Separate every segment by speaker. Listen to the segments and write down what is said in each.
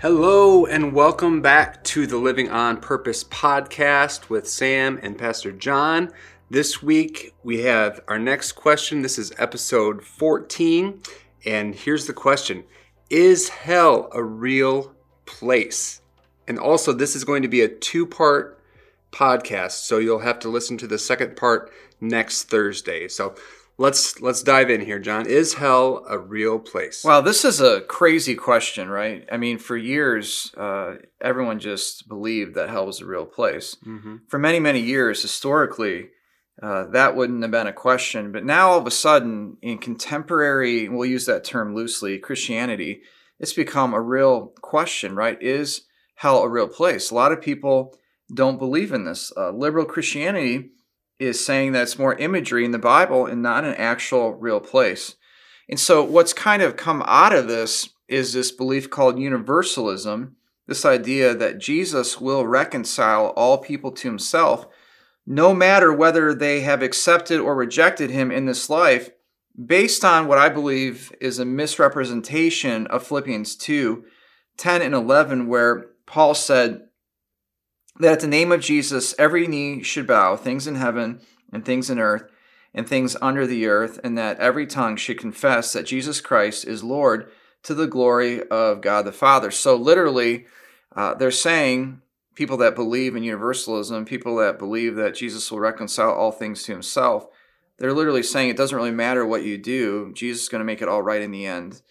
Speaker 1: Hello, and welcome back to the Living on Purpose podcast with Sam and Pastor John. This week we have our next question. This is episode 14. And here's the question Is hell a real place? And also, this is going to be a two part podcast. So you'll have to listen to the second part next Thursday. So let's let's dive in here, John. Is hell a real place?
Speaker 2: Wow, this is a crazy question, right? I mean, for years, uh, everyone just believed that hell was a real place.
Speaker 1: Mm-hmm.
Speaker 2: For many, many years, historically, uh, that wouldn't have been a question. But now, all of a sudden, in contemporary, we'll use that term loosely, Christianity, it's become a real question, right? Is hell a real place? A lot of people don't believe in this. Uh, liberal Christianity is saying that it's more imagery in the Bible and not an actual real place. And so, what's kind of come out of this is this belief called universalism this idea that Jesus will reconcile all people to himself, no matter whether they have accepted or rejected him in this life, based on what I believe is a misrepresentation of Philippians 2 10 and 11, where Paul said, that at the name of Jesus, every knee should bow, things in heaven and things in earth and things under the earth, and that every tongue should confess that Jesus Christ is Lord to the glory of God the Father. So, literally, uh, they're saying people that believe in universalism, people that believe that Jesus will reconcile all things to himself, they're literally saying it doesn't really matter what you do, Jesus is going to make it all right in the end.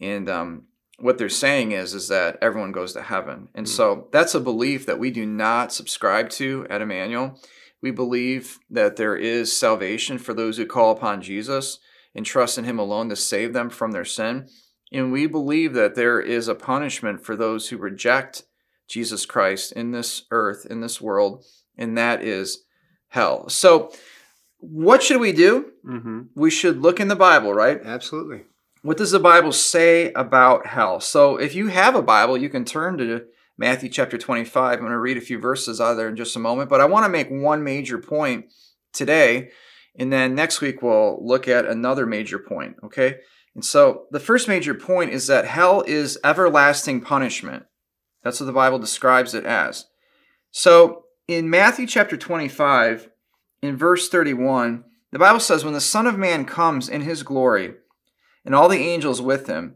Speaker 2: And um, what they're saying is is that everyone goes to heaven. And mm-hmm. so that's a belief that we do not subscribe to at emmanuel. We believe that there is salvation for those who call upon jesus and trust in him alone to save them from their sin. And we believe that there is a punishment for those who reject jesus christ in this earth in this world and that is hell. So what should we do?
Speaker 1: Mm-hmm.
Speaker 2: we should look in the bible right?
Speaker 1: Absolutely
Speaker 2: what does the Bible say about hell? So if you have a Bible, you can turn to Matthew chapter 25. I'm going to read a few verses out of there in just a moment, but I want to make one major point today, and then next week we'll look at another major point, okay? And so the first major point is that hell is everlasting punishment. That's what the Bible describes it as. So in Matthew chapter 25, in verse 31, the Bible says, When the Son of Man comes in his glory, and all the angels with him.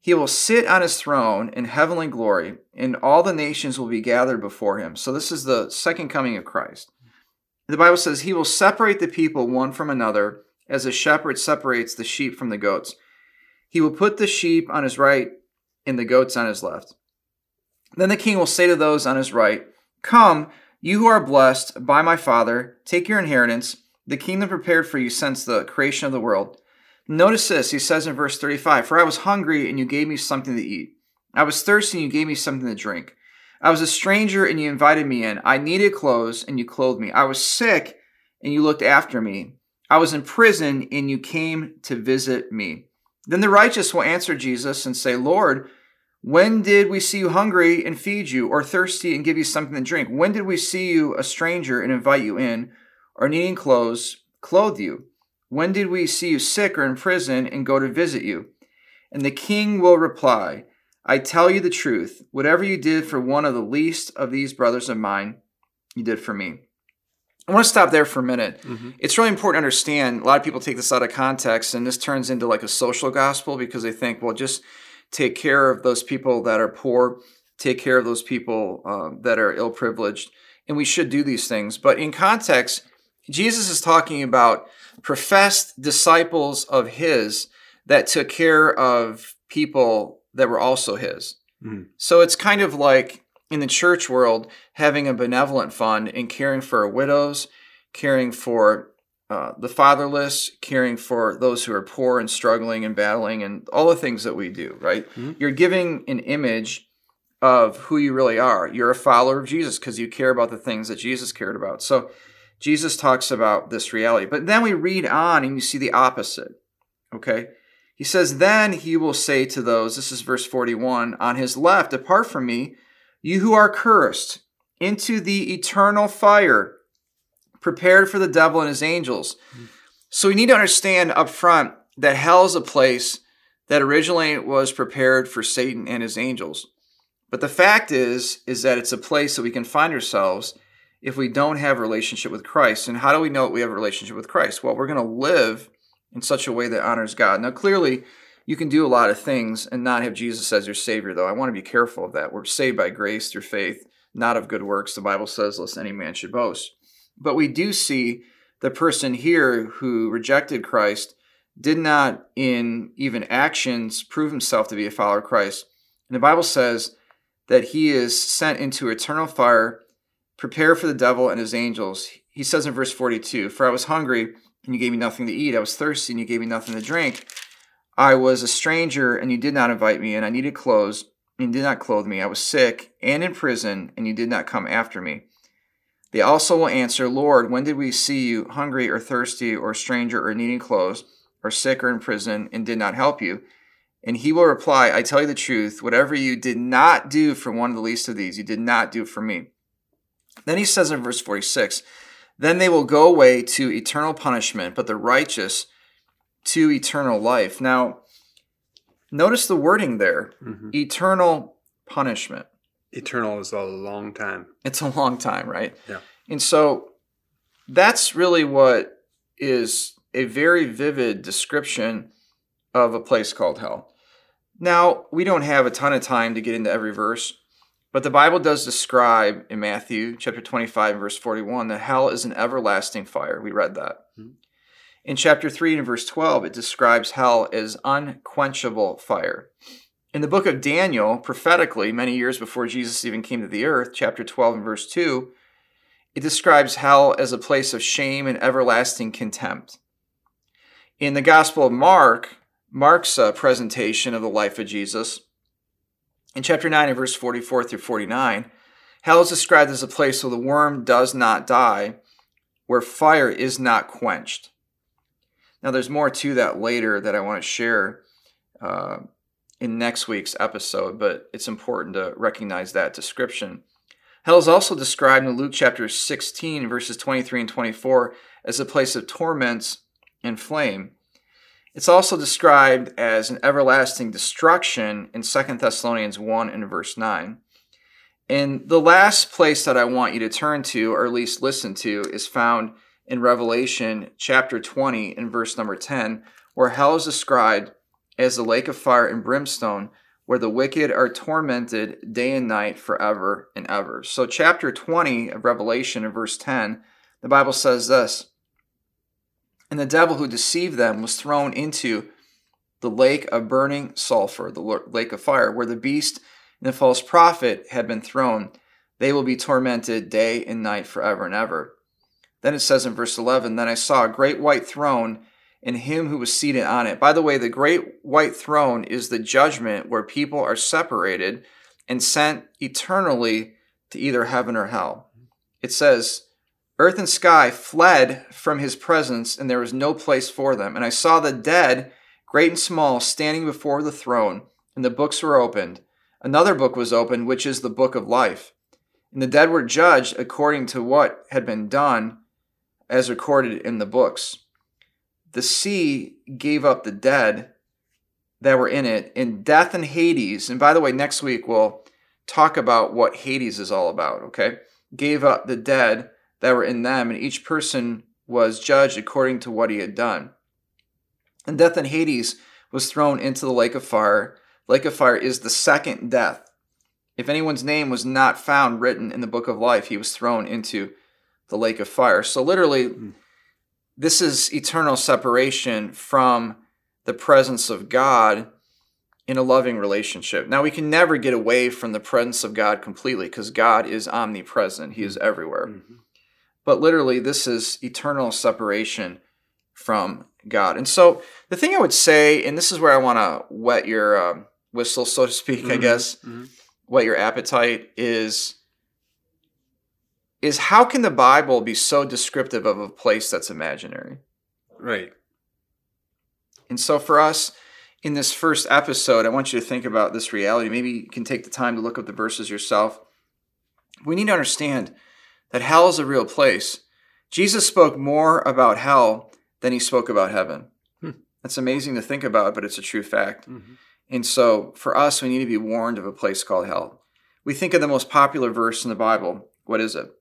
Speaker 2: He will sit on his throne in heavenly glory, and all the nations will be gathered before him. So, this is the second coming of Christ. The Bible says, He will separate the people one from another, as a shepherd separates the sheep from the goats. He will put the sheep on his right and the goats on his left. Then the king will say to those on his right, Come, you who are blessed by my Father, take your inheritance, the kingdom prepared for you since the creation of the world. Notice this, he says in verse 35 For I was hungry, and you gave me something to eat. I was thirsty, and you gave me something to drink. I was a stranger, and you invited me in. I needed clothes, and you clothed me. I was sick, and you looked after me. I was in prison, and you came to visit me. Then the righteous will answer Jesus and say, Lord, when did we see you hungry and feed you, or thirsty and give you something to drink? When did we see you a stranger and invite you in, or needing clothes, clothe you? When did we see you sick or in prison and go to visit you? And the king will reply, I tell you the truth. Whatever you did for one of the least of these brothers of mine, you did for me. I want to stop there for a minute. Mm-hmm. It's really important to understand. A lot of people take this out of context, and this turns into like a social gospel because they think, well, just take care of those people that are poor, take care of those people uh, that are ill privileged, and we should do these things. But in context, Jesus is talking about professed disciples of his that took care of people that were also his. Mm. So it's kind of like in the church world having a benevolent fund and caring for widows, caring for uh, the fatherless, caring for those who are poor and struggling and battling, and all the things that we do, right? Mm-hmm. You're giving an image of who you really are. You're a follower of Jesus because you care about the things that Jesus cared about. So Jesus talks about this reality. But then we read on and you see the opposite. Okay? He says, Then he will say to those, this is verse 41, on his left, Depart from me, you who are cursed, into the eternal fire, prepared for the devil and his angels. So we need to understand up front that hell is a place that originally was prepared for Satan and his angels. But the fact is, is that it's a place that we can find ourselves if we don't have a relationship with Christ. And how do we know that we have a relationship with Christ? Well, we're going to live in such a way that honors God. Now, clearly, you can do a lot of things and not have Jesus as your Savior, though. I want to be careful of that. We're saved by grace through faith, not of good works. The Bible says, lest any man should boast. But we do see the person here who rejected Christ did not, in even actions, prove himself to be a follower of Christ. And the Bible says that he is sent into eternal fire, prepare for the devil and his angels. He says in verse 42 For I was hungry, and you gave me nothing to eat. I was thirsty, and you gave me nothing to drink. I was a stranger, and you did not invite me, and I needed clothes, and you did not clothe me. I was sick and in prison, and you did not come after me. They also will answer, Lord, when did we see you hungry or thirsty or stranger or needing clothes or sick or in prison and did not help you? And he will reply, I tell you the truth, whatever you did not do for one of the least of these, you did not do for me. Then he says in verse 46, Then they will go away to eternal punishment, but the righteous to eternal life. Now, notice the wording there
Speaker 1: Mhm.
Speaker 2: eternal punishment.
Speaker 1: Eternal is a long time.
Speaker 2: It's a long time, right?
Speaker 1: Yeah.
Speaker 2: And so that's really what is a very vivid description of a place called hell. Now, we don't have a ton of time to get into every verse, but the Bible does describe in Matthew chapter 25 verse 41 that hell is an everlasting fire. We read that.
Speaker 1: Mhm.
Speaker 2: In chapter 3 and verse 12, it describes hell as unquenchable fire. In the book of Daniel, prophetically, many years before Jesus even came to the earth, chapter 12 and verse 2, it describes hell as a place of shame and everlasting contempt. In the Gospel of Mark, Mark's uh, presentation of the life of Jesus, in chapter 9 and verse 44 through 49, hell is described as a place where the worm does not die, where fire is not quenched. Now, there's more to that later that I want to share uh, in next week's episode, but it's important to recognize that description. Hell is also described in Luke chapter 16, verses 23 and 24, as a place of torments and flame. It's also described as an everlasting destruction in 2 Thessalonians 1 and verse 9. And the last place that I want you to turn to, or at least listen to, is found in Revelation chapter 20 and verse number 10, where hell is described as the lake of fire and brimstone, where the wicked are tormented day and night forever and ever. So, chapter 20 of Revelation, in verse 10, the Bible says this And the devil who deceived them was thrown into the lake of burning sulfur, the lake of fire, where the beast and the false prophet had been thrown. They will be tormented day and night forever and ever. Then it says in verse 11 Then I saw a great white throne and him who was seated on it. By the way, the great white throne is the judgment where people are separated and sent eternally to either heaven or hell. It says, Earth and sky fled from his presence, and there was no place for them. And I saw the dead, great and small, standing before the throne, and the books were opened. Another book was opened, which is the book of life. And the dead were judged according to what had been done, as recorded in the books the sea gave up the dead that were in it, and death and Hades. And by the way, next week we'll talk about what Hades is all about, okay? Gave up the dead that were in them, and each person was judged according to what he had done. And death in Hades was thrown into the lake of fire. Lake of fire is the second death. If anyone's name was not found written in the book of life, he was thrown into the lake of fire. So literally,
Speaker 1: Mm.
Speaker 2: this is eternal separation from the presence of God in a loving relationship. Now, we can never get away from the presence of God completely because God is omnipresent, He is everywhere.
Speaker 1: Mhm.
Speaker 2: But literally, this is eternal separation from God. And so, the thing I would say, and this is where I want to wet your um, whistle, so to speak, I
Speaker 1: Mhm.
Speaker 2: guess,
Speaker 1: Mhm.
Speaker 2: whet your appetite, is is how can the Bible be so descriptive of a place that's imaginary?
Speaker 1: Right.
Speaker 2: And so for us in this first episode, I want you to think about this reality. Maybe you can take the time to look up the verses yourself. We need to understand that hell is a real place. Jesus spoke more about hell than he spoke about heaven.
Speaker 1: Hmm.
Speaker 2: That's amazing to think about, but it's a true fact.
Speaker 1: Mhm.
Speaker 2: And so for us, we need to be warned of a place called hell. we think of the most popular verse in the Bible. What is it?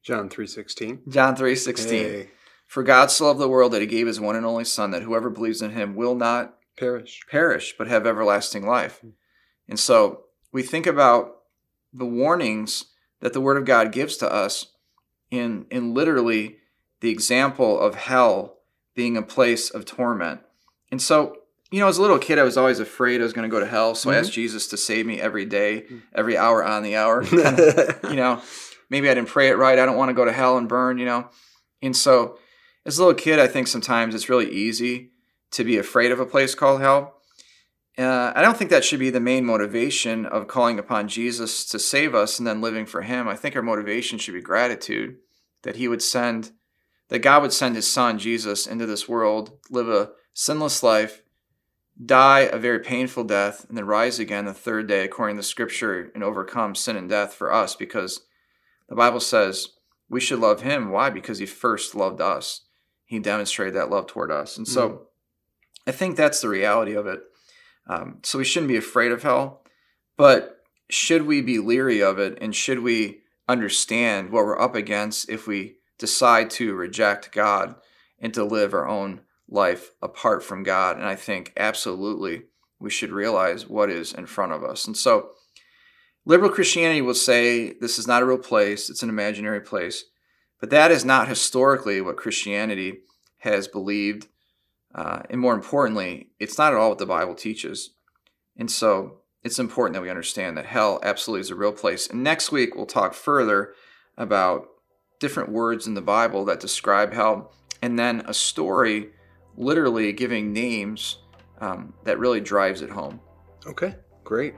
Speaker 1: John 3:16.
Speaker 2: John 3:16.
Speaker 1: Hey,
Speaker 2: For God so loved the world that he gave his one and only son that whoever believes in him will not
Speaker 1: perish.
Speaker 2: perish but have everlasting life. And so we think about the warnings that the word of God gives to us in in literally the example of hell being a place of torment. And so, you know, as a little kid I was always afraid I was going to go to hell, so I asked mm-hmm. Jesus to save me every day, mm. every hour on the hour. you know, maybe I didn't pray it right. I don't want to go to hell and burn, you know. And so, as a little kid, I think sometimes it's really easy to be afraid of a place called hell. Uh, I don't think that should be the main motivation of calling upon Jesus to save us and then living for Him. I think our motivation should be gratitude that He would send, that God would send His Son, Jesus, into this world, live a sinless life, die a very painful death, and then rise again the third day, according to Scripture, and overcome sin and death for us because the Bible says we should love Him. Why? Because He first loved us. He demonstrated that love toward us. And so,
Speaker 1: Mm.
Speaker 2: I think that's the reality of it. Um, so we shouldn't be afraid of hell, but should we be leery of it and should we understand what we're up against if we decide to reject God and to live our own life apart from God? And I think absolutely we should realize what is in front of us. And so liberal Christianity will say this is not a real place, it's an imaginary place. But that is not historically what Christianity has believed uh, and more importantly, it's not at all what the Bible teaches. And so it's important that we understand that hell absolutely is a real place. And next week, we'll talk further about different words in the Bible that describe hell, and then a story literally giving names um, that really drives it home.
Speaker 1: Okay, great.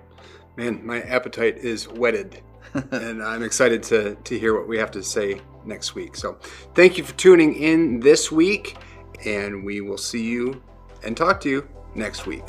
Speaker 1: Man, my appetite is whetted. and I'm excited to, to hear what we have to say next week. So, thank you for tuning in this week, and we will see you and talk to you next week.